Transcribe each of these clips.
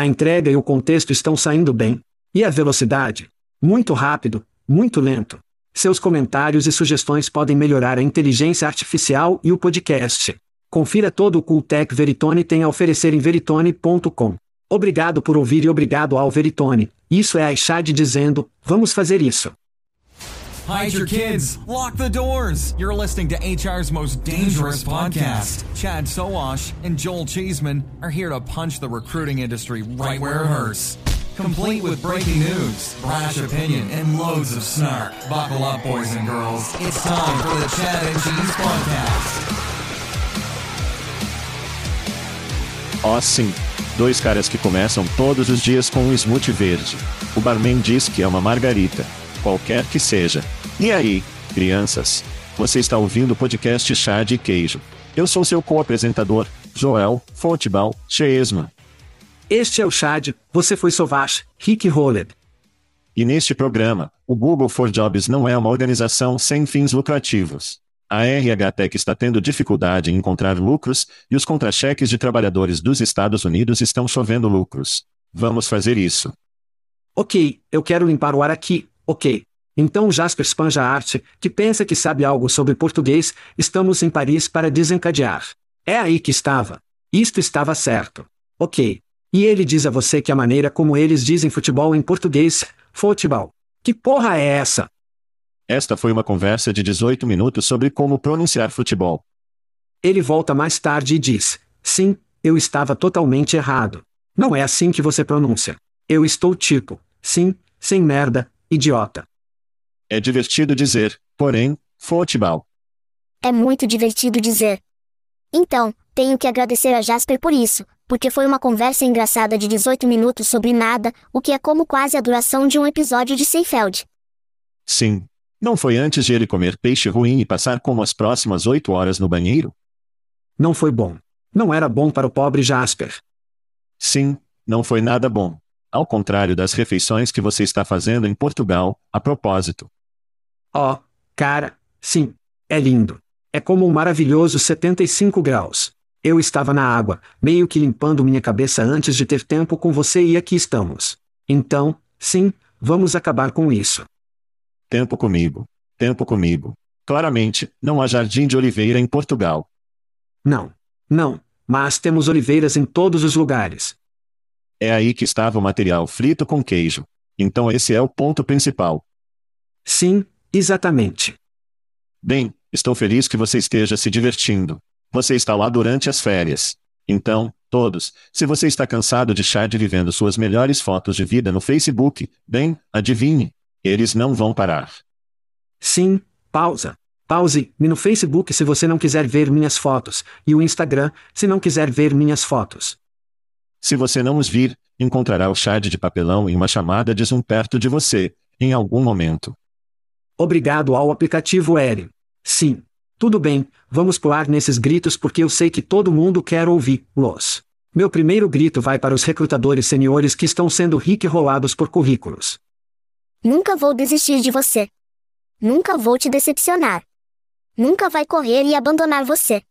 A entrega e o contexto estão saindo bem. E a velocidade? Muito rápido, muito lento. Seus comentários e sugestões podem melhorar a inteligência artificial e o podcast. Confira todo o Cooltech Veritone tem a oferecer em veritone.com. Obrigado por ouvir e obrigado ao Veritone. Isso é a Ishad dizendo, vamos fazer isso. Hide your kids. Lock the doors. You're listening to HR's most dangerous podcast. Chad Sowash and Joel Cheeseman are here to punch the recruiting industry right where it hurts. Complete with breaking news, brash opinion, and loads of snark. Buckle up, boys and girls. It's time for the Chad and Cheese Podcast. Oh, sim. Dois caras que começam todos os dias com um smoothie verde. O barman diz que é uma margarita. Qualquer que seja. E aí, crianças? Você está ouvindo o podcast Chá de Queijo. Eu sou seu co-apresentador, Joel Futebol Cheesman. Este é o Chad, você foi Sovash, Rick Rolled. E neste programa, o Google for Jobs não é uma organização sem fins lucrativos. A RH Tech está tendo dificuldade em encontrar lucros, e os contra-cheques de trabalhadores dos Estados Unidos estão chovendo lucros. Vamos fazer isso. Ok, eu quero limpar o ar aqui, ok. Então Jasper Spanja Arte, que pensa que sabe algo sobre português, estamos em Paris para desencadear. É aí que estava. Isto estava certo. Ok. E ele diz a você que a maneira como eles dizem futebol em português, futebol. Que porra é essa? Esta foi uma conversa de 18 minutos sobre como pronunciar futebol. Ele volta mais tarde e diz: Sim, eu estava totalmente errado. Não é assim que você pronuncia. Eu estou tipo, sim, sem merda, idiota. É divertido dizer, porém, futebol. É muito divertido dizer. Então, tenho que agradecer a Jasper por isso, porque foi uma conversa engraçada de 18 minutos sobre nada, o que é como quase a duração de um episódio de Seinfeld. Sim, não foi antes de ele comer peixe ruim e passar como as próximas oito horas no banheiro? Não foi bom. Não era bom para o pobre Jasper. Sim, não foi nada bom. Ao contrário das refeições que você está fazendo em Portugal, a propósito. Oh, cara, sim. É lindo. É como um maravilhoso 75 graus. Eu estava na água, meio que limpando minha cabeça antes de ter tempo com você e aqui estamos. Então, sim, vamos acabar com isso. Tempo comigo. Tempo comigo. Claramente, não há jardim de oliveira em Portugal. Não. Não. Mas temos oliveiras em todos os lugares. É aí que estava o material frito com queijo. Então esse é o ponto principal. Sim, exatamente. Bem, estou feliz que você esteja se divertindo. Você está lá durante as férias. Então, todos, se você está cansado de Chad vivendo suas melhores fotos de vida no Facebook, bem, adivinhe, eles não vão parar. Sim, pausa. Pause-me no Facebook se você não quiser ver minhas fotos, e o Instagram, se não quiser ver minhas fotos. Se você não os vir, encontrará o Chad de papelão em uma chamada de Zoom perto de você, em algum momento. Obrigado ao aplicativo Eren. Sim. Tudo bem, vamos pular nesses gritos porque eu sei que todo mundo quer ouvir-los. Meu primeiro grito vai para os recrutadores seniores que estão sendo rique rolados por currículos. Nunca vou desistir de você. Nunca vou te decepcionar. Nunca vai correr e abandonar você.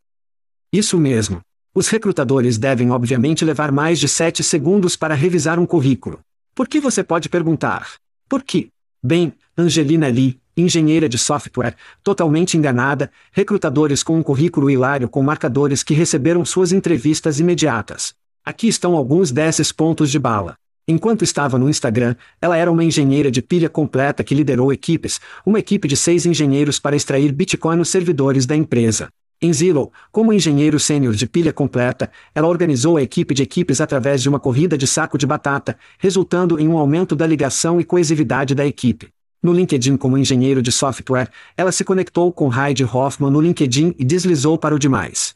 Isso mesmo. Os recrutadores devem obviamente levar mais de 7 segundos para revisar um currículo. Por que você pode perguntar? Por quê? Bem, Angelina Lee, engenheira de software, totalmente enganada, recrutadores com um currículo hilário com marcadores que receberam suas entrevistas imediatas. Aqui estão alguns desses pontos de bala. Enquanto estava no Instagram, ela era uma engenheira de pilha completa que liderou equipes, uma equipe de seis engenheiros para extrair Bitcoin nos servidores da empresa. Em Zillow, como engenheiro sênior de pilha completa, ela organizou a equipe de equipes através de uma corrida de saco de batata, resultando em um aumento da ligação e coesividade da equipe. No LinkedIn como engenheiro de software, ela se conectou com Heidi Hoffman no LinkedIn e deslizou para o demais.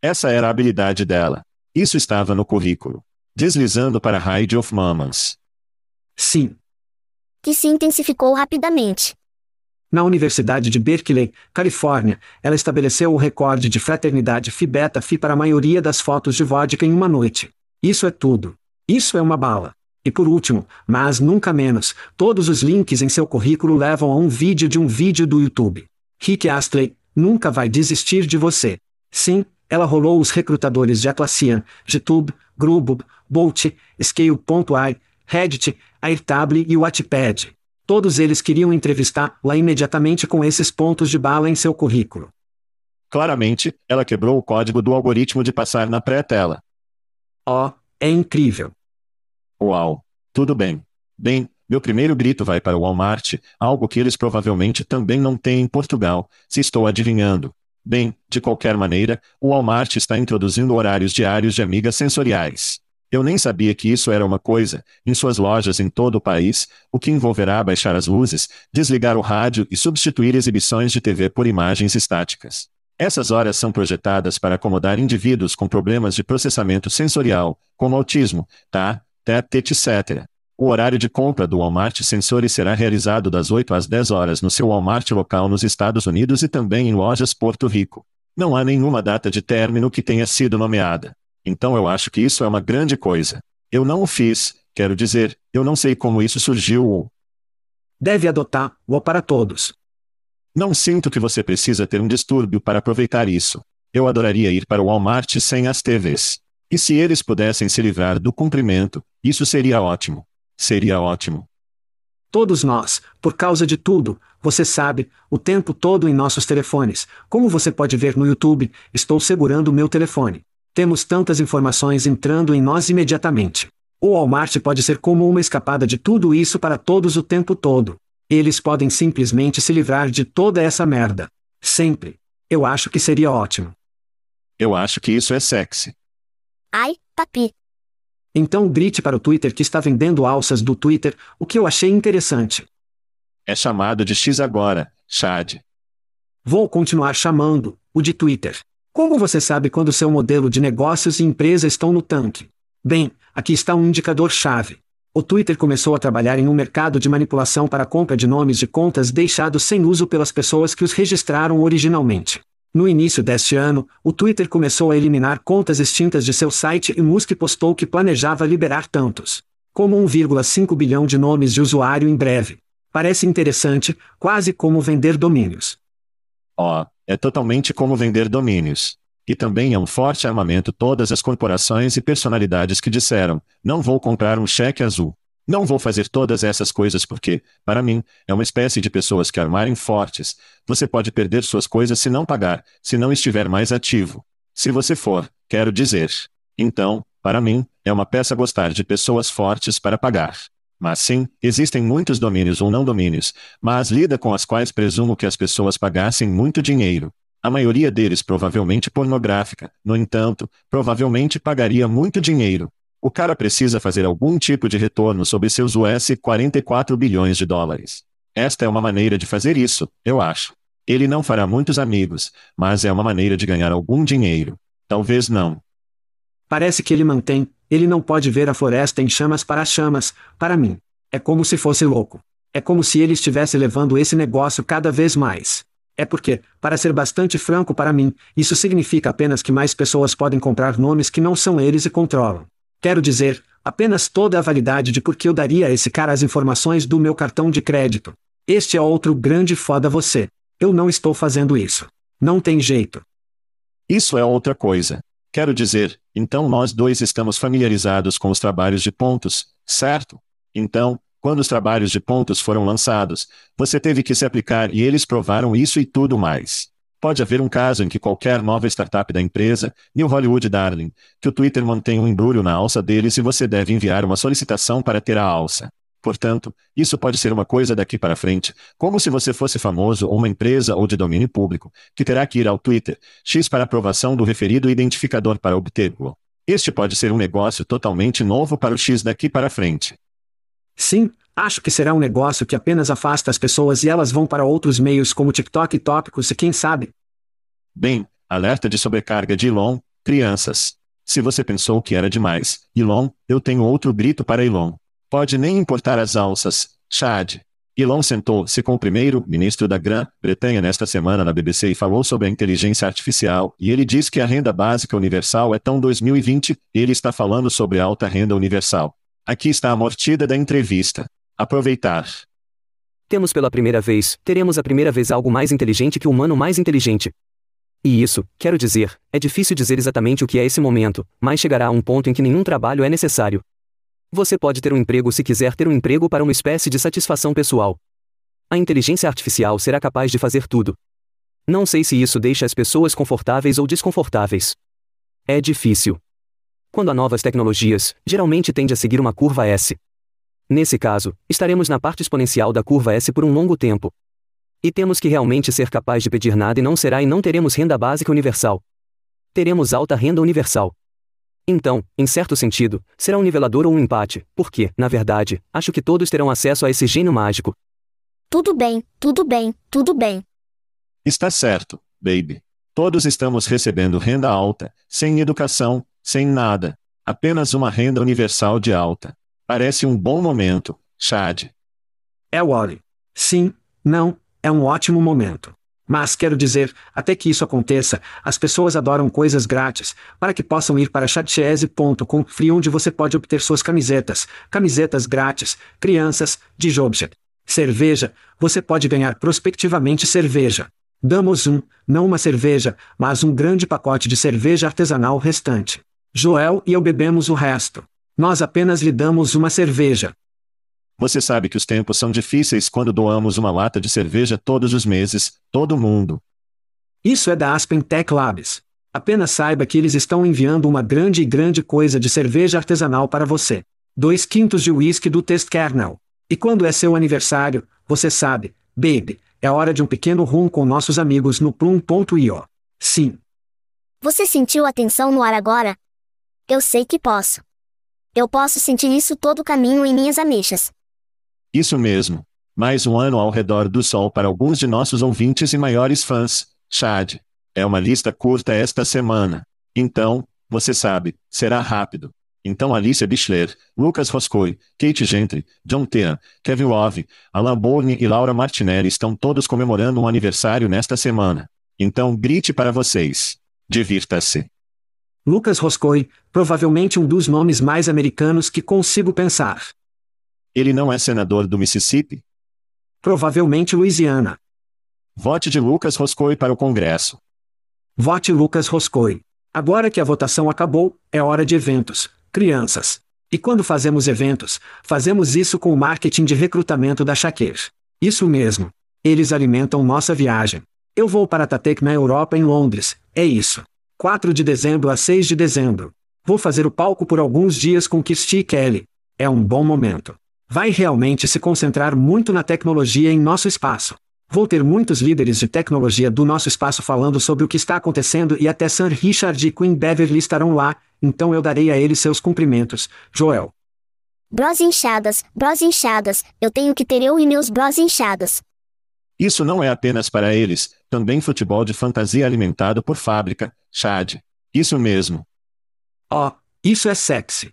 Essa era a habilidade dela. Isso estava no currículo. Deslizando para Heidi of Mammons. Sim. Que se intensificou rapidamente. Na Universidade de Berkeley, Califórnia, ela estabeleceu o recorde de fraternidade Phi Beta Phi para a maioria das fotos de vodka em uma noite. Isso é tudo. Isso é uma bala. E por último, mas nunca menos, todos os links em seu currículo levam a um vídeo de um vídeo do YouTube. Rick Astley nunca vai desistir de você. Sim, ela rolou os recrutadores de Atlassian, GitHub, Grubhub, Bolt, Scale.ai, Reddit, Airtable e Wattpad. Todos eles queriam entrevistá-la imediatamente com esses pontos de bala em seu currículo. Claramente, ela quebrou o código do algoritmo de passar na pré-tela. Oh, é incrível. Uau! Tudo bem. Bem, meu primeiro grito vai para o Walmart, algo que eles provavelmente também não têm em Portugal, se estou adivinhando. Bem, de qualquer maneira, o Walmart está introduzindo horários diários de amigas sensoriais. Eu nem sabia que isso era uma coisa, em suas lojas em todo o país, o que envolverá baixar as luzes, desligar o rádio e substituir exibições de TV por imagens estáticas. Essas horas são projetadas para acomodar indivíduos com problemas de processamento sensorial, como autismo, tá, TET, etc. O horário de compra do Walmart Sensores será realizado das 8 às 10 horas no seu Walmart local nos Estados Unidos e também em lojas Porto Rico. Não há nenhuma data de término que tenha sido nomeada. Então eu acho que isso é uma grande coisa. Eu não o fiz, quero dizer, eu não sei como isso surgiu ou. Deve adotar o para todos. Não sinto que você precisa ter um distúrbio para aproveitar isso. Eu adoraria ir para o Walmart sem as TVs. E se eles pudessem se livrar do cumprimento, isso seria ótimo. Seria ótimo. Todos nós, por causa de tudo, você sabe, o tempo todo em nossos telefones. Como você pode ver no YouTube, estou segurando o meu telefone. Temos tantas informações entrando em nós imediatamente. O Walmart pode ser como uma escapada de tudo isso para todos o tempo todo. Eles podem simplesmente se livrar de toda essa merda. Sempre. Eu acho que seria ótimo. Eu acho que isso é sexy. Ai, papi. Então grite para o Twitter que está vendendo alças do Twitter, o que eu achei interessante. É chamado de X agora, Chad. Vou continuar chamando o de Twitter. Como você sabe quando seu modelo de negócios e empresa estão no tanque? Bem, aqui está um indicador-chave. O Twitter começou a trabalhar em um mercado de manipulação para compra de nomes de contas deixados sem uso pelas pessoas que os registraram originalmente. No início deste ano, o Twitter começou a eliminar contas extintas de seu site e Musk postou que planejava liberar tantos como 1,5 bilhão de nomes de usuário em breve. Parece interessante, quase como vender domínios. Ó, oh, é totalmente como vender domínios. E também é um forte armamento todas as corporações e personalidades que disseram: não vou comprar um cheque azul. Não vou fazer todas essas coisas porque, para mim, é uma espécie de pessoas que armarem fortes. Você pode perder suas coisas se não pagar, se não estiver mais ativo. Se você for, quero dizer. Então, para mim, é uma peça gostar de pessoas fortes para pagar. Mas sim, existem muitos domínios ou não domínios, mas lida com as quais presumo que as pessoas pagassem muito dinheiro. A maioria deles provavelmente pornográfica, no entanto, provavelmente pagaria muito dinheiro. O cara precisa fazer algum tipo de retorno sobre seus US 44 bilhões de dólares. Esta é uma maneira de fazer isso, eu acho. Ele não fará muitos amigos, mas é uma maneira de ganhar algum dinheiro. Talvez não. Parece que ele mantém, ele não pode ver a floresta em chamas para as chamas, para mim. É como se fosse louco. É como se ele estivesse levando esse negócio cada vez mais. É porque, para ser bastante franco para mim, isso significa apenas que mais pessoas podem comprar nomes que não são eles e controlam. Quero dizer, apenas toda a validade de por que eu daria a esse cara as informações do meu cartão de crédito. Este é outro grande foda você. Eu não estou fazendo isso. Não tem jeito. Isso é outra coisa. Quero dizer, então nós dois estamos familiarizados com os trabalhos de pontos, certo? Então, quando os trabalhos de pontos foram lançados, você teve que se aplicar e eles provaram isso e tudo mais. Pode haver um caso em que qualquer nova startup da empresa, New Hollywood Darling, que o Twitter mantém um embrulho na alça deles e você deve enviar uma solicitação para ter a alça. Portanto, isso pode ser uma coisa daqui para frente, como se você fosse famoso ou uma empresa ou de domínio público, que terá que ir ao Twitter, X para aprovação do referido identificador para obtê-lo. Este pode ser um negócio totalmente novo para o X daqui para frente. Sim, acho que será um negócio que apenas afasta as pessoas e elas vão para outros meios como TikTok e tópicos e quem sabe. Bem, alerta de sobrecarga de Elon, crianças. Se você pensou que era demais, Elon, eu tenho outro grito para Elon. Pode nem importar as alças, Chad. Elon sentou-se com o primeiro-ministro da Grã-Bretanha nesta semana na BBC e falou sobre a inteligência artificial, e ele diz que a renda básica universal é tão 2020, ele está falando sobre alta renda universal. Aqui está a mortida da entrevista. Aproveitar. Temos pela primeira vez, teremos a primeira vez algo mais inteligente que o humano mais inteligente. E isso, quero dizer, é difícil dizer exatamente o que é esse momento, mas chegará a um ponto em que nenhum trabalho é necessário. Você pode ter um emprego se quiser ter um emprego para uma espécie de satisfação pessoal. A inteligência artificial será capaz de fazer tudo. Não sei se isso deixa as pessoas confortáveis ou desconfortáveis. É difícil. Quando há novas tecnologias, geralmente tende a seguir uma curva S. Nesse caso, estaremos na parte exponencial da curva S por um longo tempo. E temos que realmente ser capaz de pedir nada e não será e não teremos renda básica universal. Teremos alta renda universal. Então, em certo sentido, será um nivelador ou um empate, porque, na verdade, acho que todos terão acesso a esse gênio mágico. Tudo bem, tudo bem, tudo bem. Está certo, baby. Todos estamos recebendo renda alta, sem educação, sem nada. Apenas uma renda universal de alta. Parece um bom momento, Chad. É Wally. Sim, não, é um ótimo momento. Mas quero dizer, até que isso aconteça, as pessoas adoram coisas grátis, para que possam ir para chatchese.com free onde você pode obter suas camisetas, camisetas grátis, crianças, de Jobjet. Cerveja, você pode ganhar prospectivamente cerveja. Damos um, não uma cerveja, mas um grande pacote de cerveja artesanal restante. Joel e eu bebemos o resto. Nós apenas lhe damos uma cerveja. Você sabe que os tempos são difíceis quando doamos uma lata de cerveja todos os meses, todo mundo. Isso é da Aspen Tech Labs. Apenas saiba que eles estão enviando uma grande e grande coisa de cerveja artesanal para você. Dois quintos de whisky do Test Kernel. E quando é seu aniversário, você sabe, baby, é hora de um pequeno rum com nossos amigos no Plum.io. Sim. Você sentiu a tensão no ar agora? Eu sei que posso. Eu posso sentir isso todo o caminho em minhas ameixas. Isso mesmo. Mais um ano ao redor do Sol para alguns de nossos ouvintes e maiores fãs, Chad. É uma lista curta esta semana. Então, você sabe, será rápido. Então Alicia Bichler, Lucas Roscoe, Kate Gentry, John Tean, Kevin Love, Alan Bourne e Laura Martinelli estão todos comemorando um aniversário nesta semana. Então grite para vocês. Divirta-se. Lucas Roscoe, provavelmente um dos nomes mais americanos que consigo pensar. Ele não é senador do Mississippi? Provavelmente Louisiana. Vote de Lucas Roscoe para o Congresso. Vote Lucas Roscoe. Agora que a votação acabou, é hora de eventos, crianças. E quando fazemos eventos, fazemos isso com o marketing de recrutamento da Shaker. Isso mesmo. Eles alimentam nossa viagem. Eu vou para Tatec na Europa em Londres, é isso. 4 de dezembro a 6 de dezembro. Vou fazer o palco por alguns dias com Kirsty Kelly. É um bom momento. Vai realmente se concentrar muito na tecnologia em nosso espaço. Vou ter muitos líderes de tecnologia do nosso espaço falando sobre o que está acontecendo e até Sir Richard e Queen Beverly estarão lá, então eu darei a eles seus cumprimentos, Joel. Bros inchadas, bros inchadas, eu tenho que ter eu e meus bros inchadas. Isso não é apenas para eles, também futebol de fantasia alimentado por fábrica, Chad. Isso mesmo. Oh, isso é sexy.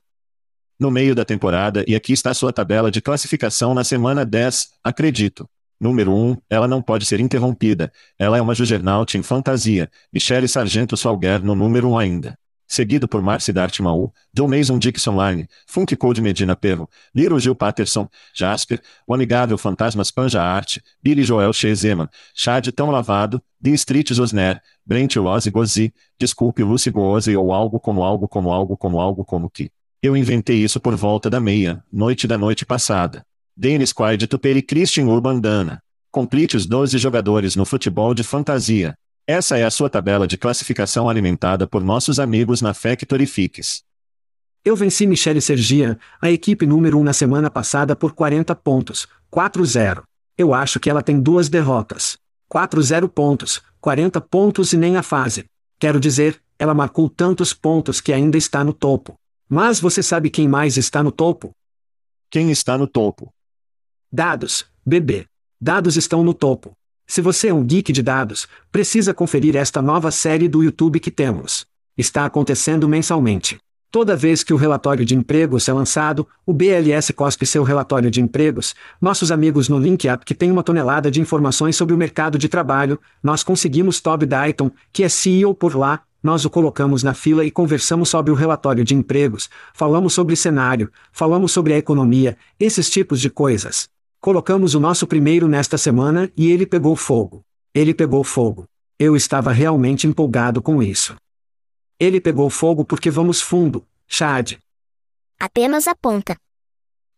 No meio da temporada e aqui está sua tabela de classificação na semana 10, acredito. Número 1, ela não pode ser interrompida. Ela é uma juggernaut em fantasia. Michelle Sargento Salguer no número 1 ainda. seguido por Marcy Dartmouth, John Mason Dixon Line, Funk Code Medina Perro, Little Gil Patterson, Jasper, O Amigável Fantasmas Panja Art, Billy Joel Shezeman, Chad Tão Lavado, The Street Osner, Brent Rose Gozi, Desculpe Lucy Goze ou algo como algo como algo como algo como que. Eu inventei isso por volta da meia, noite da noite passada. Dennis Quaid Tuperi Christian Urban Dana. Complete os 12 jogadores no futebol de fantasia. Essa é a sua tabela de classificação alimentada por nossos amigos na Factory Fix. Eu venci Michele Sergia, a equipe número 1 na semana passada por 40 pontos, 4-0. Eu acho que ela tem duas derrotas. 4-0 pontos, 40 pontos e nem a fase. Quero dizer, ela marcou tantos pontos que ainda está no topo. Mas você sabe quem mais está no topo? Quem está no topo? Dados, bebê. Dados estão no topo. Se você é um geek de dados, precisa conferir esta nova série do YouTube que temos. Está acontecendo mensalmente. Toda vez que o relatório de empregos é lançado, o BLS cospe seu relatório de empregos. Nossos amigos no LinkedIn que têm uma tonelada de informações sobre o mercado de trabalho, nós conseguimos Toby Dayton, que é CEO por lá, nós o colocamos na fila e conversamos sobre o relatório de empregos, falamos sobre cenário, falamos sobre a economia, esses tipos de coisas. Colocamos o nosso primeiro nesta semana e ele pegou fogo. Ele pegou fogo. Eu estava realmente empolgado com isso. Ele pegou fogo porque vamos fundo, Chad. Apenas aponta.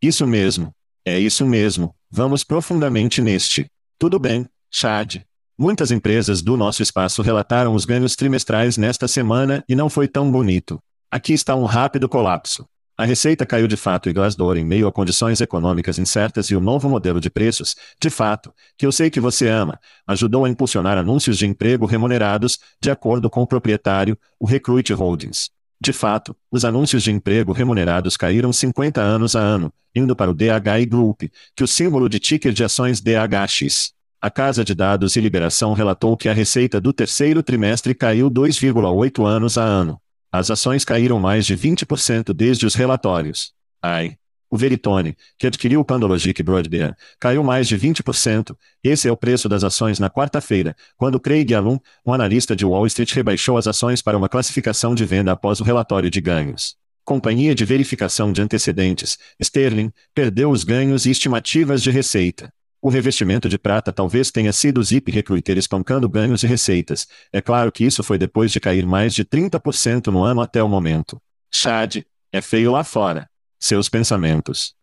Isso mesmo. É isso mesmo. Vamos profundamente neste. Tudo bem, Chad. Muitas empresas do nosso espaço relataram os ganhos trimestrais nesta semana e não foi tão bonito. Aqui está um rápido colapso. A receita caiu de fato e Glassdoor em meio a condições econômicas incertas e o novo modelo de preços, de fato, que eu sei que você ama, ajudou a impulsionar anúncios de emprego remunerados, de acordo com o proprietário, o Recruit Holdings. De fato, os anúncios de emprego remunerados caíram 50 anos a ano, indo para o DHI Group, que o símbolo de ticker de ações DHX. A Casa de Dados e Liberação relatou que a receita do terceiro trimestre caiu 2,8 anos a ano. As ações caíram mais de 20% desde os relatórios. Ai. O Veritone, que adquiriu o Pandologic Broadband, caiu mais de 20%. Esse é o preço das ações na quarta-feira, quando Craig Alum, um analista de Wall Street, rebaixou as ações para uma classificação de venda após o relatório de ganhos. Companhia de verificação de antecedentes, Sterling, perdeu os ganhos e estimativas de receita. O revestimento de prata talvez tenha sido Zip Recruiter espancando ganhos e receitas. É claro que isso foi depois de cair mais de 30% no ano até o momento. Chad, é feio lá fora. Seus pensamentos.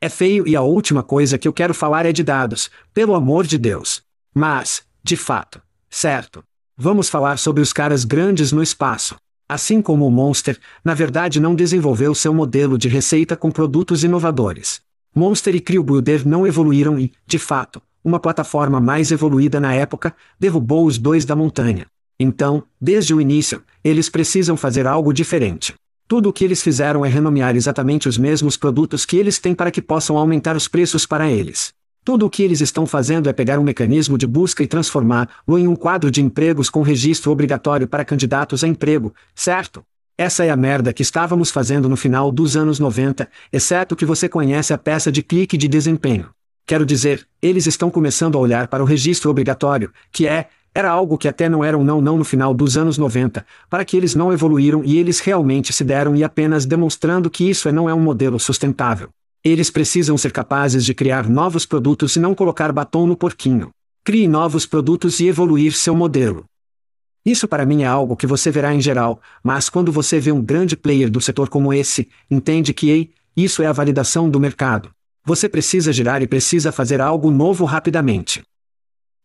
É feio e a última coisa que eu quero falar é de dados, pelo amor de Deus. Mas, de fato, certo. Vamos falar sobre os caras grandes no espaço. Assim como o Monster, na verdade não desenvolveu seu modelo de receita com produtos inovadores. Monster e CrewBuilder não evoluíram e, de fato, uma plataforma mais evoluída na época, derrubou os dois da montanha. Então, desde o início, eles precisam fazer algo diferente. Tudo o que eles fizeram é renomear exatamente os mesmos produtos que eles têm para que possam aumentar os preços para eles. Tudo o que eles estão fazendo é pegar um mecanismo de busca e transformá-lo em um quadro de empregos com registro obrigatório para candidatos a emprego, certo? Essa é a merda que estávamos fazendo no final dos anos 90, exceto que você conhece a peça de clique de desempenho. Quero dizer, eles estão começando a olhar para o registro obrigatório, que é, era algo que até não era um não não no final dos anos 90, para que eles não evoluíram e eles realmente se deram e apenas demonstrando que isso é não é um modelo sustentável. Eles precisam ser capazes de criar novos produtos e não colocar batom no porquinho. Crie novos produtos e evoluir seu modelo. Isso para mim é algo que você verá em geral, mas quando você vê um grande player do setor como esse, entende que, ei, isso é a validação do mercado. Você precisa girar e precisa fazer algo novo rapidamente.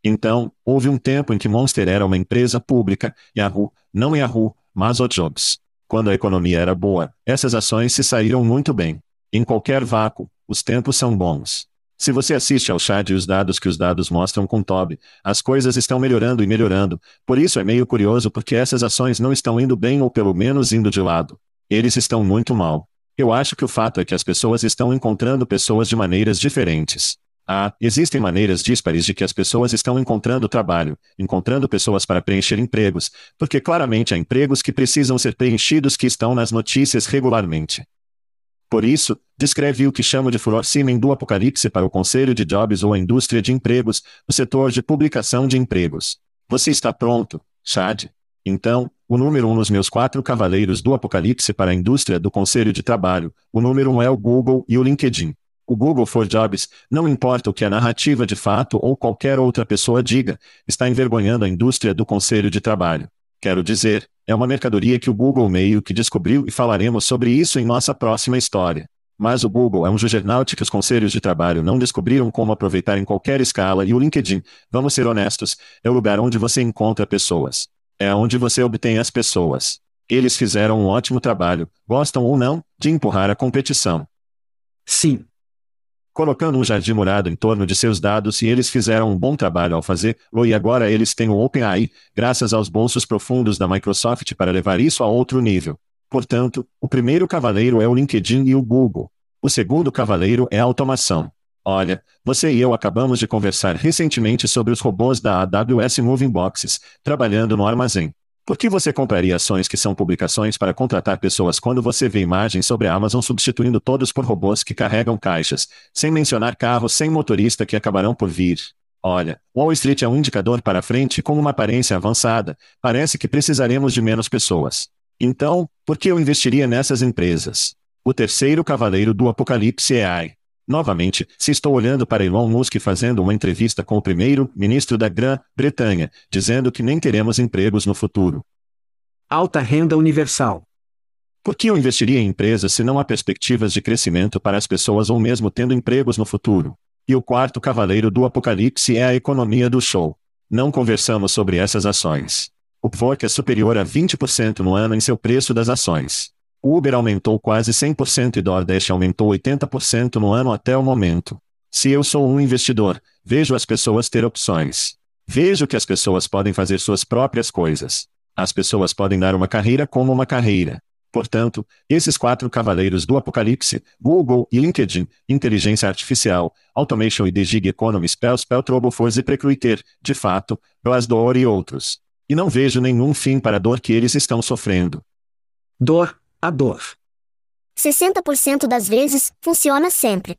Então, houve um tempo em que Monster era uma empresa pública, Yahoo, não Yahoo, mas o Jobs. Quando a economia era boa, essas ações se saíram muito bem. Em qualquer vácuo, os tempos são bons. Se você assiste ao chat e os dados que os dados mostram com Toby, as coisas estão melhorando e melhorando, por isso é meio curioso porque essas ações não estão indo bem ou pelo menos indo de lado. Eles estão muito mal. Eu acho que o fato é que as pessoas estão encontrando pessoas de maneiras diferentes. Ah, existem maneiras díspares de que as pessoas estão encontrando trabalho, encontrando pessoas para preencher empregos, porque claramente há empregos que precisam ser preenchidos que estão nas notícias regularmente. Por isso, descreve o que chamo de furor simen do apocalipse para o conselho de jobs ou a indústria de empregos, o setor de publicação de empregos. Você está pronto, Chad? Então, O número um nos meus quatro cavaleiros do apocalipse para a indústria do conselho de trabalho, o número um é o Google e o LinkedIn. O Google for Jobs, não importa o que a narrativa de fato ou qualquer outra pessoa diga, está envergonhando a indústria do conselho de trabalho. Quero dizer, é uma mercadoria que o Google meio que descobriu e falaremos sobre isso em nossa próxima história. Mas o Google é um juggernaut que os conselhos de trabalho não descobriram como aproveitar em qualquer escala e o LinkedIn, vamos ser honestos, é o lugar onde você encontra pessoas. É onde você obtém as pessoas. Eles fizeram um ótimo trabalho, gostam ou não, de empurrar a competição. Sim. Colocando um jardim morado em torno de seus dados e eles fizeram um bom trabalho ao fazer, e agora eles têm o OpenAI, graças aos bolsos profundos da Microsoft para levar isso a outro nível. Portanto, o primeiro cavaleiro é o LinkedIn e o Google. O segundo cavaleiro é a automação. Olha, você e eu acabamos de conversar recentemente sobre os robôs da AWS Moving Boxes, trabalhando no armazém. Por que você compraria ações que são publicações para contratar pessoas quando você vê imagens sobre a Amazon substituindo todos por robôs que carregam caixas, sem mencionar carros sem motorista que acabarão por vir? Olha, Wall Street é um indicador para frente com uma aparência avançada, parece que precisaremos de menos pessoas. Então, por que eu investiria nessas empresas? O terceiro cavaleiro do apocalipse é AI. Novamente, se estou olhando para Elon Musk fazendo uma entrevista com o primeiro-ministro da Grã-Bretanha, dizendo que nem teremos empregos no futuro. Alta renda universal. Por que eu investiria em empresas se não há perspectivas de crescimento para as pessoas ou mesmo tendo empregos no futuro? E o quarto cavaleiro do apocalipse é a economia do show. Não conversamos sobre essas ações. O PVOC é superior a 20% no ano em seu preço das ações. Uber aumentou quase 100% e DoorDash aumentou 80% no ano até o momento. Se eu sou um investidor, vejo as pessoas ter opções. Vejo que as pessoas podem fazer suas próprias coisas. As pessoas podem dar uma carreira como uma carreira. Portanto, esses quatro cavaleiros do apocalipse, Google e LinkedIn, inteligência artificial, automation e the gig economy spell spell trouble force e precruiter, de fato, Glassdoor e outros. E não vejo nenhum fim para a dor que eles estão sofrendo. Dor, a dor. 60% das vezes, funciona sempre.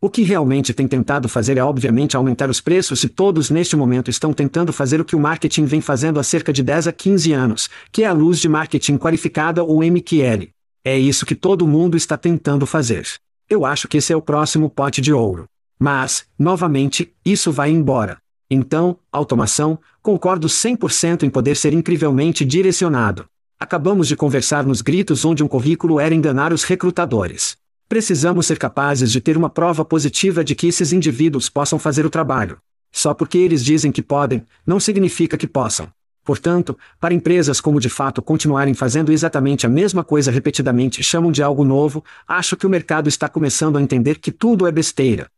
O que realmente tem tentado fazer é obviamente aumentar os preços e todos neste momento estão tentando fazer o que o marketing vem fazendo há cerca de 10 a 15 anos, que é a luz de marketing qualificada ou MQL. É isso que todo mundo está tentando fazer. Eu acho que esse é o próximo pote de ouro. Mas, novamente, isso vai embora. Então, automação, concordo 100% em poder ser incrivelmente direcionado. Acabamos de conversar nos gritos onde um currículo era enganar os recrutadores. Precisamos ser capazes de ter uma prova positiva de que esses indivíduos possam fazer o trabalho. Só porque eles dizem que podem, não significa que possam. Portanto, para empresas como de fato continuarem fazendo exatamente a mesma coisa repetidamente e chamam de algo novo, acho que o mercado está começando a entender que tudo é besteira.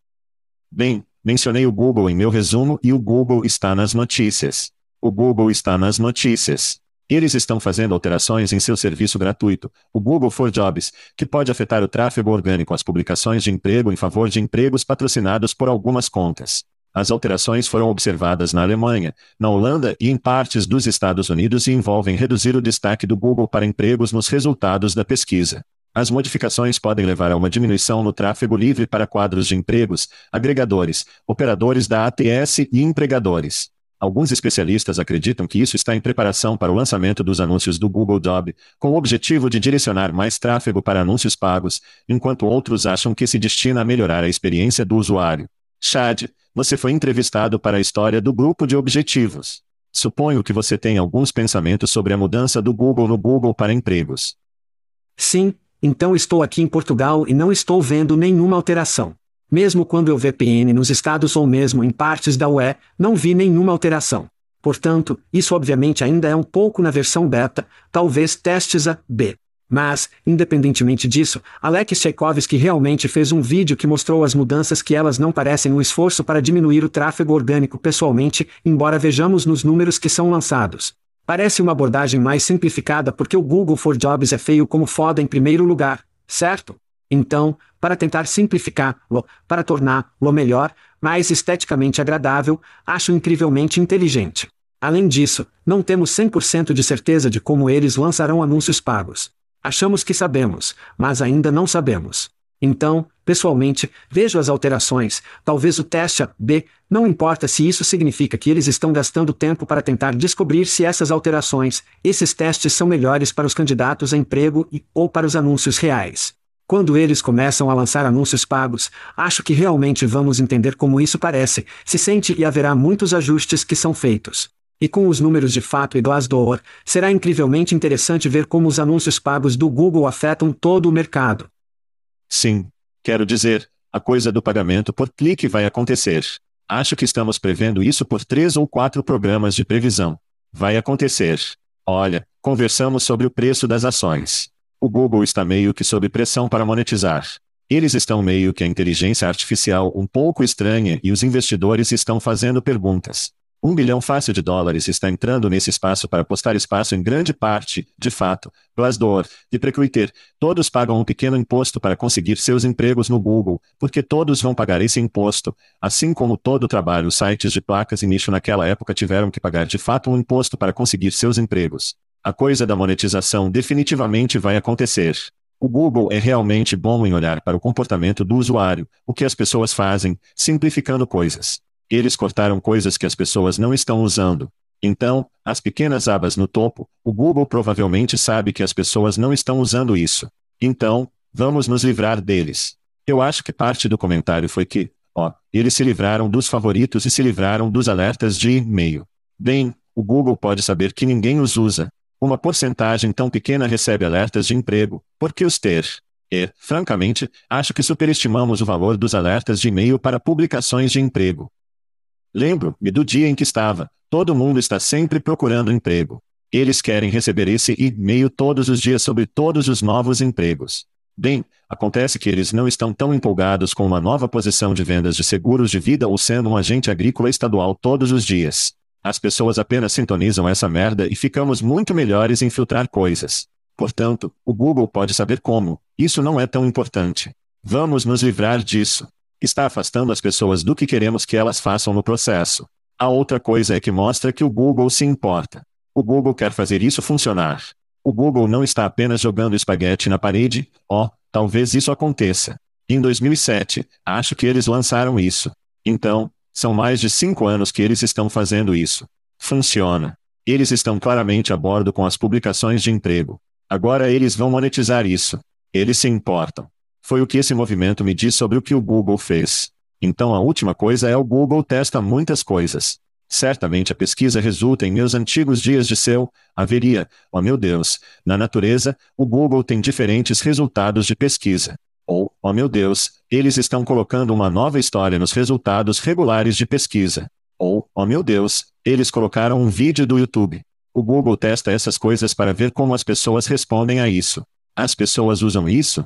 Bem, mencionei o Google em meu resumo e o Google está nas notícias. O Google está nas notícias. Eles estão fazendo alterações em seu serviço gratuito, o Google for Jobs, que pode afetar o tráfego orgânico às publicações de emprego em favor de empregos patrocinados por algumas contas. As alterações foram observadas na Alemanha, na Holanda e em partes dos Estados Unidos e envolvem reduzir o destaque do Google para empregos nos resultados da pesquisa. As modificações podem levar a uma diminuição no tráfego livre para quadros de empregos, agregadores, operadores da ATS e empregadores. Alguns especialistas acreditam que isso está em preparação para o lançamento dos anúncios do Google Job, com o objetivo de direcionar mais tráfego para anúncios pagos, enquanto outros acham que se destina a melhorar a experiência do usuário. Chad, você foi entrevistado para a história do grupo de objetivos. Suponho que você tem alguns pensamentos sobre a mudança do Google no Google para empregos. Sim, então estou aqui em Portugal e não estou vendo nenhuma alteração. Mesmo quando eu VPN nos estados ou mesmo em partes da UE, não vi nenhuma alteração. Portanto, isso obviamente ainda é um pouco na versão beta, talvez testes A, B. Mas, independentemente disso, Alex Tchaikovsky realmente fez um vídeo que mostrou as mudanças que elas não parecem um esforço para diminuir o tráfego orgânico pessoalmente, embora vejamos nos números que são lançados. Parece uma abordagem mais simplificada porque o Google for Jobs é feio como foda em primeiro lugar, certo? Então, para tentar simplificá-lo, para torná-lo melhor, mais esteticamente agradável, acho incrivelmente inteligente. Além disso, não temos 100% de certeza de como eles lançarão anúncios pagos. Achamos que sabemos, mas ainda não sabemos. Então, pessoalmente, vejo as alterações, talvez o teste A, B, não importa se isso significa que eles estão gastando tempo para tentar descobrir se essas alterações, esses testes são melhores para os candidatos a emprego e ou para os anúncios reais. Quando eles começam a lançar anúncios pagos, acho que realmente vamos entender como isso parece, se sente e haverá muitos ajustes que são feitos. E com os números de fato e Glassdoor, será incrivelmente interessante ver como os anúncios pagos do Google afetam todo o mercado. Sim. Quero dizer, a coisa do pagamento por clique vai acontecer. Acho que estamos prevendo isso por três ou quatro programas de previsão. Vai acontecer. Olha, conversamos sobre o preço das ações. O Google está meio que sob pressão para monetizar. Eles estão meio que a inteligência artificial um pouco estranha e os investidores estão fazendo perguntas. Um bilhão fácil de dólares está entrando nesse espaço para postar espaço em grande parte, de fato, Glassdoor, e Precruiter. Todos pagam um pequeno imposto para conseguir seus empregos no Google, porque todos vão pagar esse imposto. Assim como todo trabalho, sites de placas e nicho naquela época tiveram que pagar de fato um imposto para conseguir seus empregos. A coisa da monetização definitivamente vai acontecer. O Google é realmente bom em olhar para o comportamento do usuário, o que as pessoas fazem, simplificando coisas. Eles cortaram coisas que as pessoas não estão usando. Então, as pequenas abas no topo, o Google provavelmente sabe que as pessoas não estão usando isso. Então, vamos nos livrar deles. Eu acho que parte do comentário foi que, ó, eles se livraram dos favoritos e se livraram dos alertas de e-mail. Bem, o Google pode saber que ninguém os usa. Uma porcentagem tão pequena recebe alertas de emprego, por que os ter? E, francamente, acho que superestimamos o valor dos alertas de e-mail para publicações de emprego. Lembro-me do dia em que estava. Todo mundo está sempre procurando emprego. Eles querem receber esse e-mail todos os dias sobre todos os novos empregos. Bem, acontece que eles não estão tão empolgados com uma nova posição de vendas de seguros de vida ou sendo um agente agrícola estadual todos os dias. As pessoas apenas sintonizam essa merda e ficamos muito melhores em filtrar coisas. Portanto, o Google pode saber como. Isso não é tão importante. Vamos nos livrar disso está afastando as pessoas do que queremos que elas façam no processo. A outra coisa é que mostra que o Google se importa. O Google quer fazer isso funcionar. O Google não está apenas jogando espaguete na parede, ó, oh, talvez isso aconteça. Em 2007, acho que eles lançaram isso. Então, são mais de cinco anos que eles estão fazendo isso. Funciona. Eles estão claramente a bordo com as publicações de emprego. Agora eles vão monetizar isso. Eles se importam. Foi o que esse movimento me diz sobre o que o Google fez. Então a última coisa é o Google testa muitas coisas. Certamente a pesquisa resulta em meus antigos dias de seu, haveria, oh meu Deus, na natureza, o Google tem diferentes resultados de pesquisa. Ou, oh meu Deus, eles estão colocando uma nova história nos resultados regulares de pesquisa. Ou, oh meu Deus, eles colocaram um vídeo do YouTube. O Google testa essas coisas para ver como as pessoas respondem a isso. As pessoas usam isso?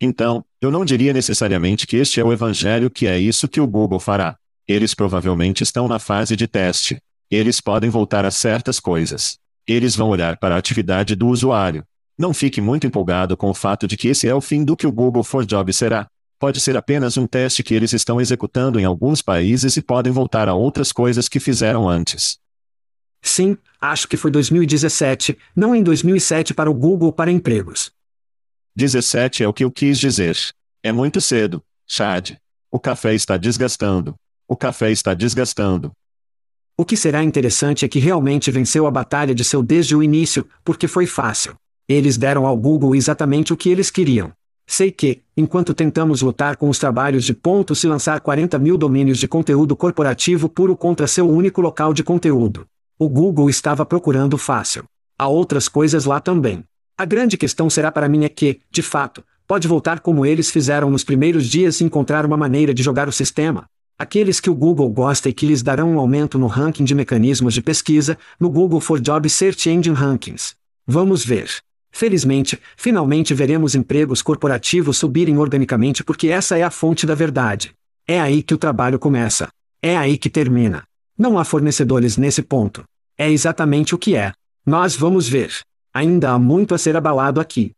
Então, eu não diria necessariamente que este é o evangelho que é isso que o Google fará. Eles provavelmente estão na fase de teste. Eles podem voltar a certas coisas. Eles vão olhar para a atividade do usuário. Não fique muito empolgado com o fato de que esse é o fim do que o Google for Job será. Pode ser apenas um teste que eles estão executando em alguns países e podem voltar a outras coisas que fizeram antes. Sim, acho que foi 2017, não em 2007 para o Google para empregos. 17 é o que eu quis dizer. É muito cedo, Chad. O café está desgastando. O café está desgastando. O que será interessante é que realmente venceu a batalha de seu desde o início, porque foi fácil. Eles deram ao Google exatamente o que eles queriam. Sei que, enquanto tentamos lutar com os trabalhos de pontos e lançar 40 mil domínios de conteúdo corporativo puro contra seu único local de conteúdo, o Google estava procurando fácil. Há outras coisas lá também. A grande questão será para mim é que, de fato, pode voltar como eles fizeram nos primeiros dias e encontrar uma maneira de jogar o sistema. Aqueles que o Google gosta e que lhes darão um aumento no ranking de mecanismos de pesquisa, no Google for Job Search Engine Rankings. Vamos ver. Felizmente, finalmente veremos empregos corporativos subirem organicamente porque essa é a fonte da verdade. É aí que o trabalho começa. É aí que termina. Não há fornecedores nesse ponto. É exatamente o que é. Nós vamos ver. Ainda há muito a ser abalado aqui.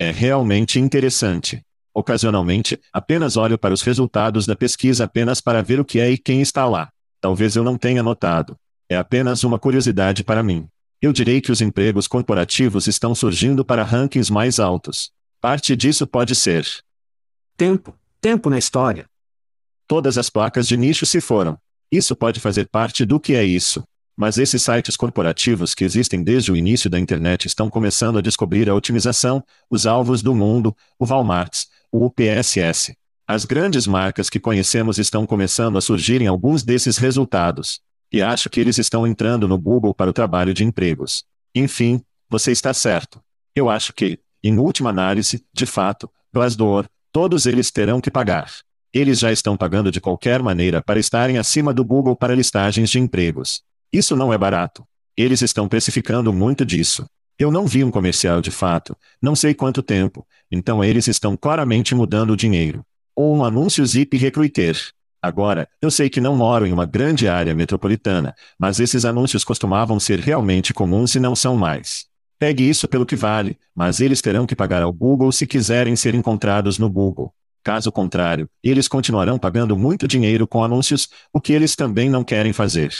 É realmente interessante. Ocasionalmente, apenas olho para os resultados da pesquisa apenas para ver o que é e quem está lá. Talvez eu não tenha notado. É apenas uma curiosidade para mim. Eu direi que os empregos corporativos estão surgindo para rankings mais altos. Parte disso pode ser. Tempo, tempo na história. Todas as placas de nicho se foram. Isso pode fazer parte do que é isso. Mas esses sites corporativos que existem desde o início da internet estão começando a descobrir a otimização, os alvos do mundo, o Walmart, o UPSS. As grandes marcas que conhecemos estão começando a surgir em alguns desses resultados. E acho que eles estão entrando no Google para o trabalho de empregos. Enfim, você está certo. Eu acho que, em última análise, de fato, Glassdoor, todos eles terão que pagar. Eles já estão pagando de qualquer maneira para estarem acima do Google para listagens de empregos. Isso não é barato. Eles estão precificando muito disso. Eu não vi um comercial de fato, não sei quanto tempo, então eles estão claramente mudando o dinheiro. Ou um anúncio Zip Recruiter. Agora, eu sei que não moro em uma grande área metropolitana, mas esses anúncios costumavam ser realmente comuns e não são mais. Pegue isso pelo que vale, mas eles terão que pagar ao Google se quiserem ser encontrados no Google. Caso contrário, eles continuarão pagando muito dinheiro com anúncios, o que eles também não querem fazer.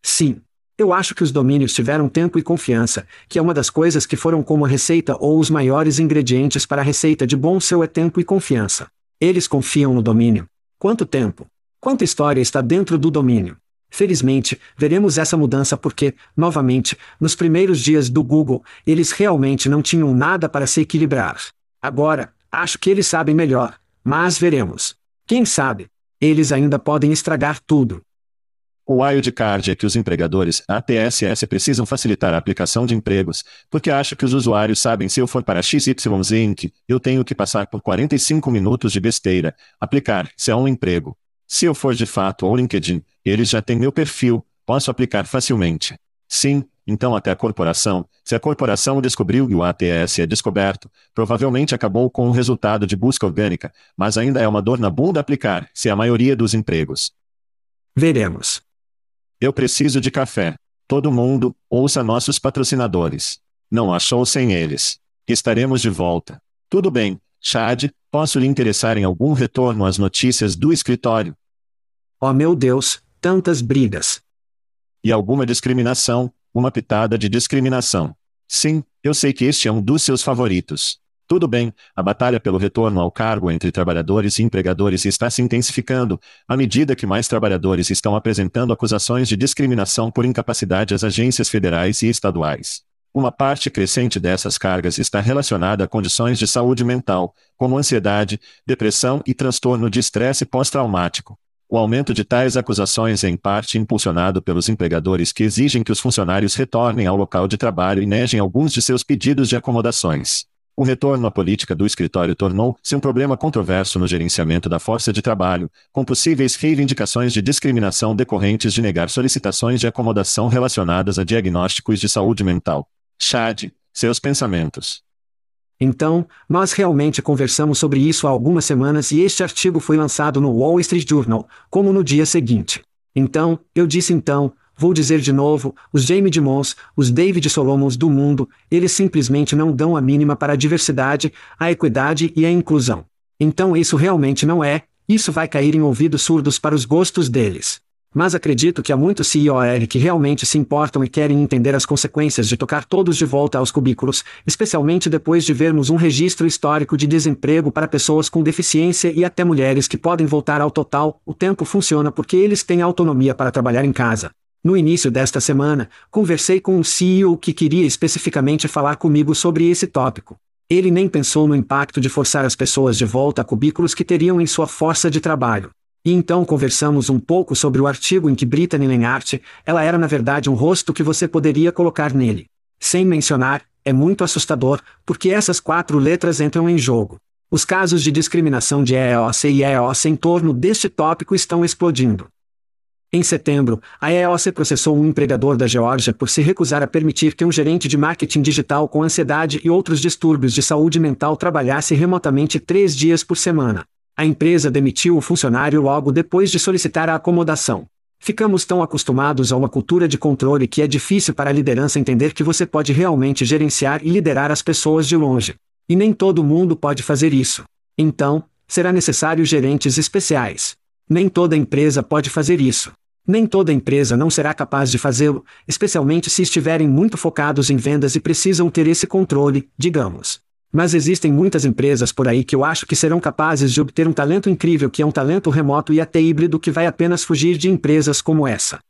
Sim. Eu acho que os domínios tiveram tempo e confiança, que é uma das coisas que foram como a receita ou os maiores ingredientes para a receita de bom seu é tempo e confiança. Eles confiam no domínio. Quanto tempo? Quanta história está dentro do domínio? Felizmente, veremos essa mudança porque, novamente, nos primeiros dias do Google, eles realmente não tinham nada para se equilibrar. Agora, acho que eles sabem melhor, mas veremos. Quem sabe? Eles ainda podem estragar tudo. O wildcard é que os empregadores ATSS precisam facilitar a aplicação de empregos, porque acho que os usuários sabem se eu for para XYZ Inc., eu tenho que passar por 45 minutos de besteira, aplicar, se é um emprego. Se eu for de fato ao LinkedIn, eles já têm meu perfil, posso aplicar facilmente. Sim, então até a corporação, se a corporação descobriu e o ATS é descoberto, provavelmente acabou com o resultado de busca orgânica, mas ainda é uma dor na bunda aplicar, se a maioria dos empregos. Veremos. Eu preciso de café. Todo mundo, ouça nossos patrocinadores. Não achou sem eles. Estaremos de volta. Tudo bem, Chad, posso lhe interessar em algum retorno às notícias do escritório? Oh meu Deus, tantas brigas. E alguma discriminação, uma pitada de discriminação. Sim, eu sei que este é um dos seus favoritos. Tudo bem, a batalha pelo retorno ao cargo entre trabalhadores e empregadores está se intensificando, à medida que mais trabalhadores estão apresentando acusações de discriminação por incapacidade às agências federais e estaduais. Uma parte crescente dessas cargas está relacionada a condições de saúde mental, como ansiedade, depressão e transtorno de estresse pós-traumático. O aumento de tais acusações é em parte impulsionado pelos empregadores que exigem que os funcionários retornem ao local de trabalho e neguem alguns de seus pedidos de acomodações. O retorno à política do escritório tornou-se um problema controverso no gerenciamento da força de trabalho, com possíveis reivindicações de discriminação decorrentes de negar solicitações de acomodação relacionadas a diagnósticos de saúde mental. Chad, seus pensamentos. Então, nós realmente conversamos sobre isso há algumas semanas e este artigo foi lançado no Wall Street Journal, como no dia seguinte. Então, eu disse então, Vou dizer de novo, os Jamie Dimons, os David Solomons do mundo, eles simplesmente não dão a mínima para a diversidade, a equidade e a inclusão. Então isso realmente não é, isso vai cair em ouvidos surdos para os gostos deles. Mas acredito que há muitos CEOR que realmente se importam e querem entender as consequências de tocar todos de volta aos cubículos, especialmente depois de vermos um registro histórico de desemprego para pessoas com deficiência e até mulheres que podem voltar ao total. O tempo funciona porque eles têm autonomia para trabalhar em casa. No início desta semana, conversei com um CEO que queria especificamente falar comigo sobre esse tópico. Ele nem pensou no impacto de forçar as pessoas de volta a cubículos que teriam em sua força de trabalho. E então conversamos um pouco sobre o artigo em que Brittany Lenhart, ela era na verdade um rosto que você poderia colocar nele. Sem mencionar, é muito assustador, porque essas quatro letras entram em jogo. Os casos de discriminação de EOC e EOC em torno deste tópico estão explodindo. Em setembro, a EOC processou um empregador da Geórgia por se recusar a permitir que um gerente de marketing digital com ansiedade e outros distúrbios de saúde mental trabalhasse remotamente três dias por semana. A empresa demitiu o funcionário logo depois de solicitar a acomodação. Ficamos tão acostumados a uma cultura de controle que é difícil para a liderança entender que você pode realmente gerenciar e liderar as pessoas de longe. E nem todo mundo pode fazer isso. Então, será necessário gerentes especiais. Nem toda empresa pode fazer isso. Nem toda empresa não será capaz de fazê-lo, especialmente se estiverem muito focados em vendas e precisam ter esse controle, digamos. Mas existem muitas empresas por aí que eu acho que serão capazes de obter um talento incrível que é um talento remoto e até híbrido que vai apenas fugir de empresas como essa.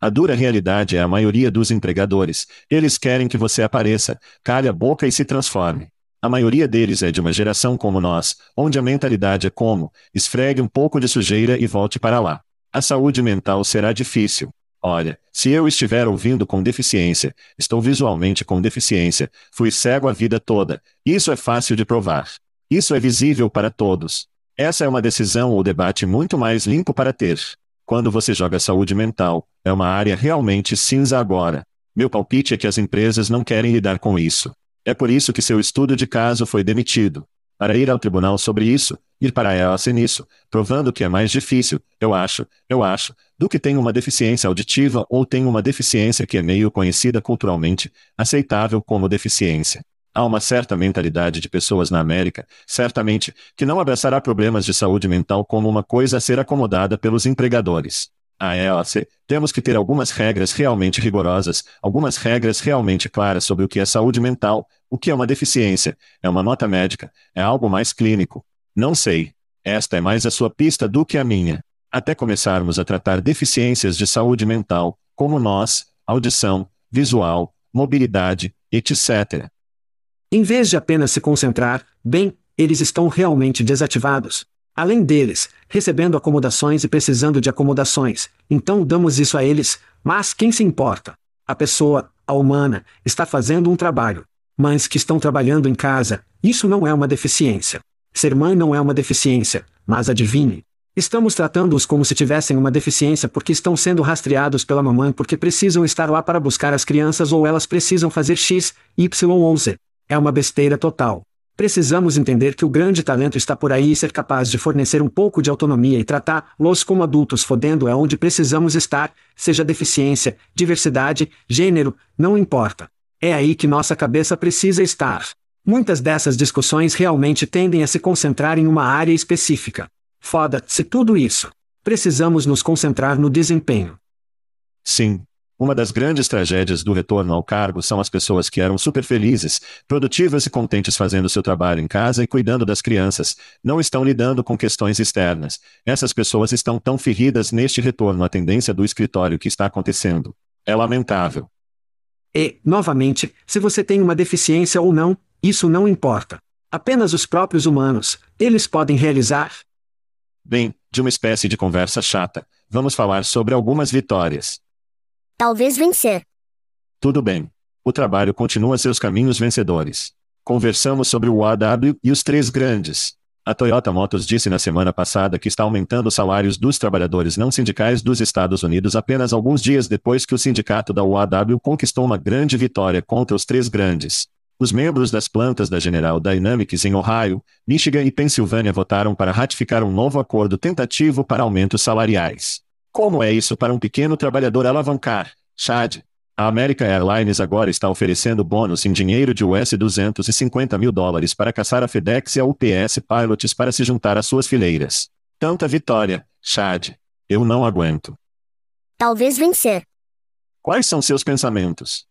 A dura realidade é a maioria dos empregadores. Eles querem que você apareça, calhe a boca e se transforme. A maioria deles é de uma geração como nós, onde a mentalidade é como: esfregue um pouco de sujeira e volte para lá. A saúde mental será difícil. Olha, se eu estiver ouvindo com deficiência, estou visualmente com deficiência, fui cego a vida toda. Isso é fácil de provar. Isso é visível para todos. Essa é uma decisão ou debate muito mais limpo para ter. Quando você joga saúde mental, é uma área realmente cinza agora. Meu palpite é que as empresas não querem lidar com isso. É por isso que seu estudo de caso foi demitido. Para ir ao tribunal sobre isso, ir para a EOC nisso, provando que é mais difícil, eu acho, eu acho, do que tem uma deficiência auditiva ou tem uma deficiência que é meio conhecida culturalmente, aceitável como deficiência. Há uma certa mentalidade de pessoas na América, certamente, que não abraçará problemas de saúde mental como uma coisa a ser acomodada pelos empregadores. A EOC, temos que ter algumas regras realmente rigorosas, algumas regras realmente claras sobre o que é saúde mental, o que é uma deficiência, é uma nota médica, é algo mais clínico. Não sei. Esta é mais a sua pista do que a minha até começarmos a tratar deficiências de saúde mental, como nós, audição, visual, mobilidade, etc. Em vez de apenas se concentrar, bem, eles estão realmente desativados. Além deles, recebendo acomodações e precisando de acomodações, então damos isso a eles, mas quem se importa? A pessoa, a humana, está fazendo um trabalho. Mães que estão trabalhando em casa, isso não é uma deficiência. Ser mãe não é uma deficiência, mas adivinhe, Estamos tratando-os como se tivessem uma deficiência porque estão sendo rastreados pela mamãe porque precisam estar lá para buscar as crianças ou elas precisam fazer X, Y ou Z. É uma besteira total. Precisamos entender que o grande talento está por aí e ser capaz de fornecer um pouco de autonomia e tratar-los como adultos fodendo é onde precisamos estar, seja deficiência, diversidade, gênero, não importa. É aí que nossa cabeça precisa estar. Muitas dessas discussões realmente tendem a se concentrar em uma área específica. Foda-se tudo isso. Precisamos nos concentrar no desempenho. Sim. Uma das grandes tragédias do retorno ao cargo são as pessoas que eram super felizes, produtivas e contentes fazendo seu trabalho em casa e cuidando das crianças, não estão lidando com questões externas. Essas pessoas estão tão feridas neste retorno à tendência do escritório que está acontecendo. É lamentável. E, novamente, se você tem uma deficiência ou não, isso não importa. Apenas os próprios humanos, eles podem realizar, Bem, de uma espécie de conversa chata, vamos falar sobre algumas vitórias. Talvez vencer. Tudo bem. O trabalho continua seus caminhos vencedores. Conversamos sobre o AW e os três grandes. A Toyota Motors disse na semana passada que está aumentando os salários dos trabalhadores não sindicais dos Estados Unidos apenas alguns dias depois que o sindicato da UAW conquistou uma grande vitória contra os três grandes. Os membros das plantas da General Dynamics em Ohio, Michigan e Pensilvânia votaram para ratificar um novo acordo tentativo para aumentos salariais. Como é isso para um pequeno trabalhador alavancar, Chad? A American Airlines agora está oferecendo bônus em dinheiro de US 250 mil dólares para caçar a FedEx e a UPS Pilots para se juntar às suas fileiras. Tanta vitória, Chad. Eu não aguento. Talvez vencer. Quais são seus pensamentos?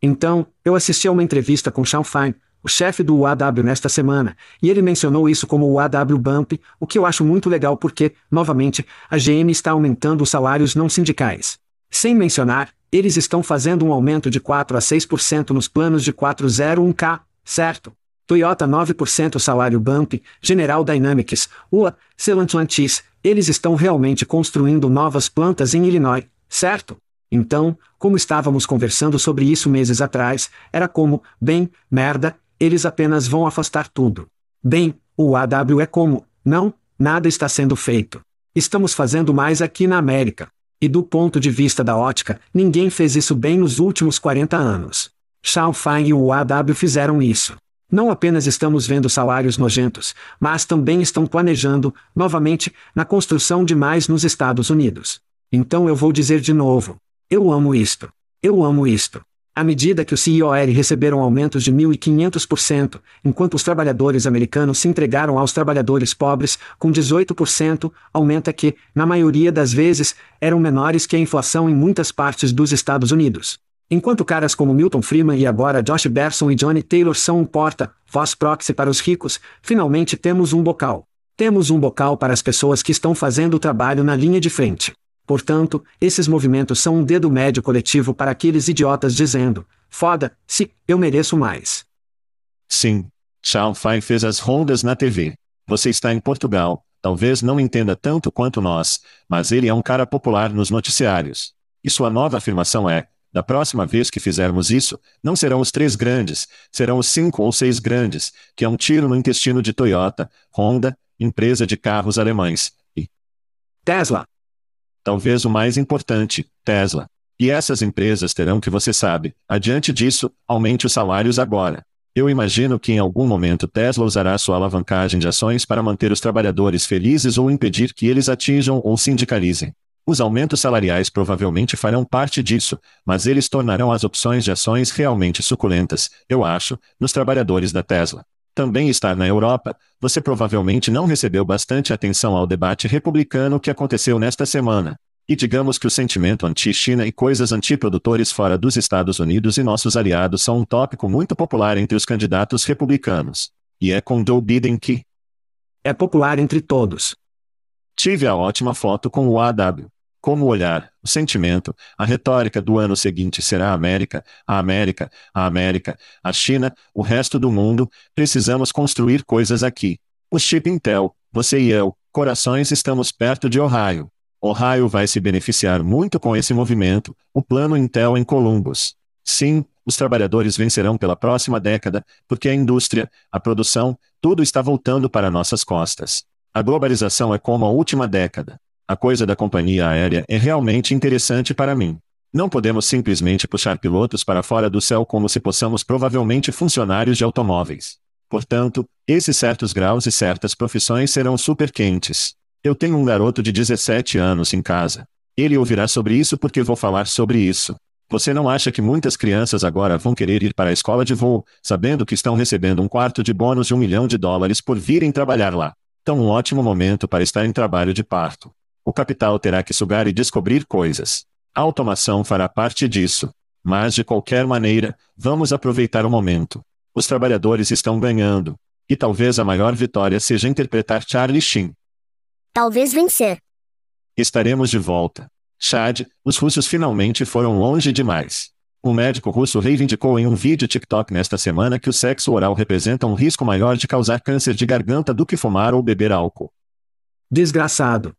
Então, eu assisti a uma entrevista com Sean Fine, o chefe do UAW nesta semana, e ele mencionou isso como o UAW Bump, o que eu acho muito legal porque, novamente, a GM está aumentando os salários não sindicais. Sem mencionar, eles estão fazendo um aumento de 4 a 6% nos planos de 401k, certo? Toyota 9% salário Bump, General Dynamics, UA, Stellantis, eles estão realmente construindo novas plantas em Illinois, certo? Então, como estávamos conversando sobre isso meses atrás, era como, bem, merda, eles apenas vão afastar tudo. Bem, o AW é como, não, nada está sendo feito. Estamos fazendo mais aqui na América. E do ponto de vista da ótica, ninguém fez isso bem nos últimos 40 anos. Shao Fine e o AW fizeram isso. Não apenas estamos vendo salários nojentos, mas também estão planejando, novamente, na construção de mais nos Estados Unidos. Então eu vou dizer de novo: eu amo isto. Eu amo isto. À medida que os CIOR receberam aumentos de 1.500%, enquanto os trabalhadores americanos se entregaram aos trabalhadores pobres, com 18%, aumenta que, na maioria das vezes, eram menores que a inflação em muitas partes dos Estados Unidos. Enquanto caras como Milton Freeman e agora Josh Berson e Johnny Taylor são um porta, voz proxy para os ricos, finalmente temos um bocal. Temos um bocal para as pessoas que estão fazendo o trabalho na linha de frente. Portanto, esses movimentos são um dedo médio coletivo para aqueles idiotas dizendo: foda-se, eu mereço mais. Sim. Chao Fai fez as rondas na TV. Você está em Portugal, talvez não entenda tanto quanto nós, mas ele é um cara popular nos noticiários. E sua nova afirmação é: da próxima vez que fizermos isso, não serão os três grandes, serão os cinco ou seis grandes, que é um tiro no intestino de Toyota, Honda, empresa de carros alemães, e Tesla. Talvez o mais importante, Tesla. E essas empresas terão que você sabe, adiante disso, aumente os salários agora. Eu imagino que em algum momento Tesla usará sua alavancagem de ações para manter os trabalhadores felizes ou impedir que eles atinjam ou sindicalizem. Os aumentos salariais provavelmente farão parte disso, mas eles tornarão as opções de ações realmente suculentas, eu acho, nos trabalhadores da Tesla. Também estar na Europa, você provavelmente não recebeu bastante atenção ao debate republicano que aconteceu nesta semana. E digamos que o sentimento anti-China e coisas anti-produtores fora dos Estados Unidos e nossos aliados são um tópico muito popular entre os candidatos republicanos. E é com Joe Biden que é popular entre todos. Tive a ótima foto com o AW. Como o olhar, o sentimento, a retórica do ano seguinte será a América, a América, a América, a China, o resto do mundo, precisamos construir coisas aqui. O chip Intel, você e eu, corações estamos perto de Ohio. Ohio vai se beneficiar muito com esse movimento, o plano Intel em Columbus. Sim, os trabalhadores vencerão pela próxima década, porque a indústria, a produção, tudo está voltando para nossas costas. A globalização é como a última década. A coisa da companhia aérea é realmente interessante para mim. Não podemos simplesmente puxar pilotos para fora do céu como se possamos provavelmente funcionários de automóveis. Portanto, esses certos graus e certas profissões serão super quentes. Eu tenho um garoto de 17 anos em casa. Ele ouvirá sobre isso porque vou falar sobre isso. Você não acha que muitas crianças agora vão querer ir para a escola de voo, sabendo que estão recebendo um quarto de bônus de um milhão de dólares por virem trabalhar lá? Então, um ótimo momento para estar em trabalho de parto. O capital terá que sugar e descobrir coisas. A automação fará parte disso. Mas, de qualquer maneira, vamos aproveitar o momento. Os trabalhadores estão ganhando. E talvez a maior vitória seja interpretar Charlie Sheen. Talvez vencer. Estaremos de volta. Chad, os russos finalmente foram longe demais. Um médico russo reivindicou em um vídeo TikTok nesta semana que o sexo oral representa um risco maior de causar câncer de garganta do que fumar ou beber álcool. Desgraçado.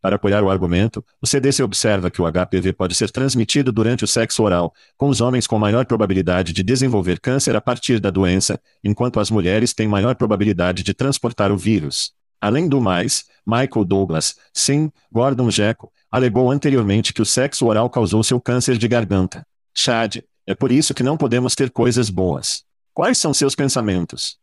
Para apoiar o argumento, o CDC observa que o HPV pode ser transmitido durante o sexo oral, com os homens com maior probabilidade de desenvolver câncer a partir da doença, enquanto as mulheres têm maior probabilidade de transportar o vírus. Além do mais, Michael Douglas, sim, Gordon Gekko, alegou anteriormente que o sexo oral causou seu câncer de garganta. Chad, é por isso que não podemos ter coisas boas. Quais são seus pensamentos?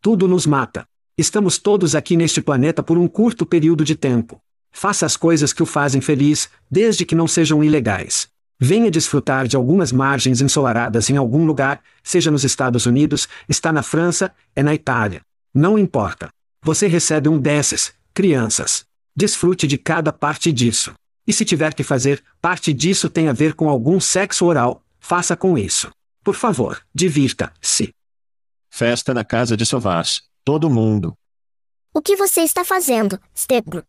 Tudo nos mata. Estamos todos aqui neste planeta por um curto período de tempo. Faça as coisas que o fazem feliz, desde que não sejam ilegais. Venha desfrutar de algumas margens ensolaradas em algum lugar, seja nos Estados Unidos, está na França, é na Itália. Não importa. Você recebe um desses, crianças. Desfrute de cada parte disso. E se tiver que fazer, parte disso tem a ver com algum sexo oral, faça com isso. Por favor, divirta-se. Festa na casa de Sovaz. Todo mundo. O que você está fazendo, Stegro?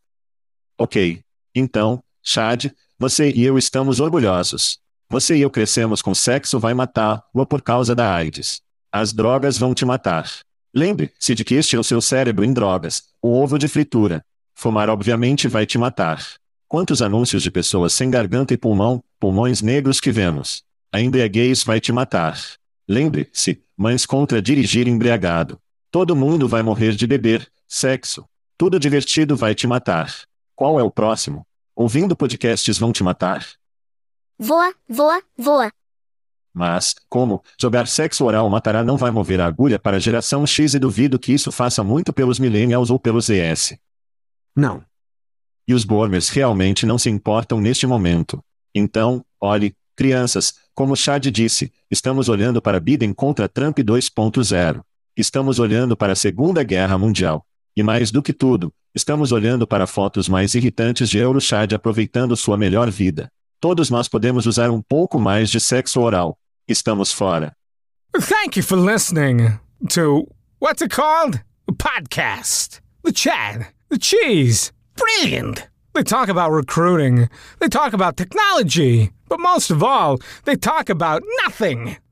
Ok. Então, Chad, você e eu estamos orgulhosos. Você e eu crescemos com sexo vai matar-o por causa da AIDS. As drogas vão te matar. Lembre-se de que este é o seu cérebro em drogas, o ovo de fritura. Fumar obviamente vai te matar. Quantos anúncios de pessoas sem garganta e pulmão, pulmões negros que vemos? A embriaguez vai te matar. Lembre-se, mães contra dirigir embriagado. Todo mundo vai morrer de beber, sexo. Tudo divertido vai te matar. Qual é o próximo? Ouvindo podcasts vão te matar? Voa, voa, voa. Mas, como, jogar sexo oral matará não vai mover a agulha para a geração X e duvido que isso faça muito pelos millennials ou pelos ES. Não. E os boomers realmente não se importam neste momento. Então, olhe, crianças, como Chad disse, estamos olhando para Biden contra Trump 2.0. Estamos olhando para a Segunda Guerra Mundial. E mais do que tudo, estamos olhando para fotos mais irritantes de Eurochad aproveitando sua melhor vida. Todos nós podemos usar um pouco mais de sexo oral. Estamos fora. Thank you for listening to what's it called? A podcast. The chat. The cheese. Brilliant. They talk about recruiting. They talk about technology. But most of all, they talk about nothing.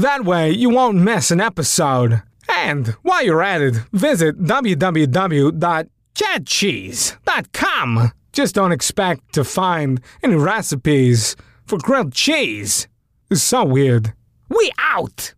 That way you won't miss an episode. And while you're at it, visit www.chatcheese.com. Just don't expect to find any recipes for grilled cheese. It's so weird. We out!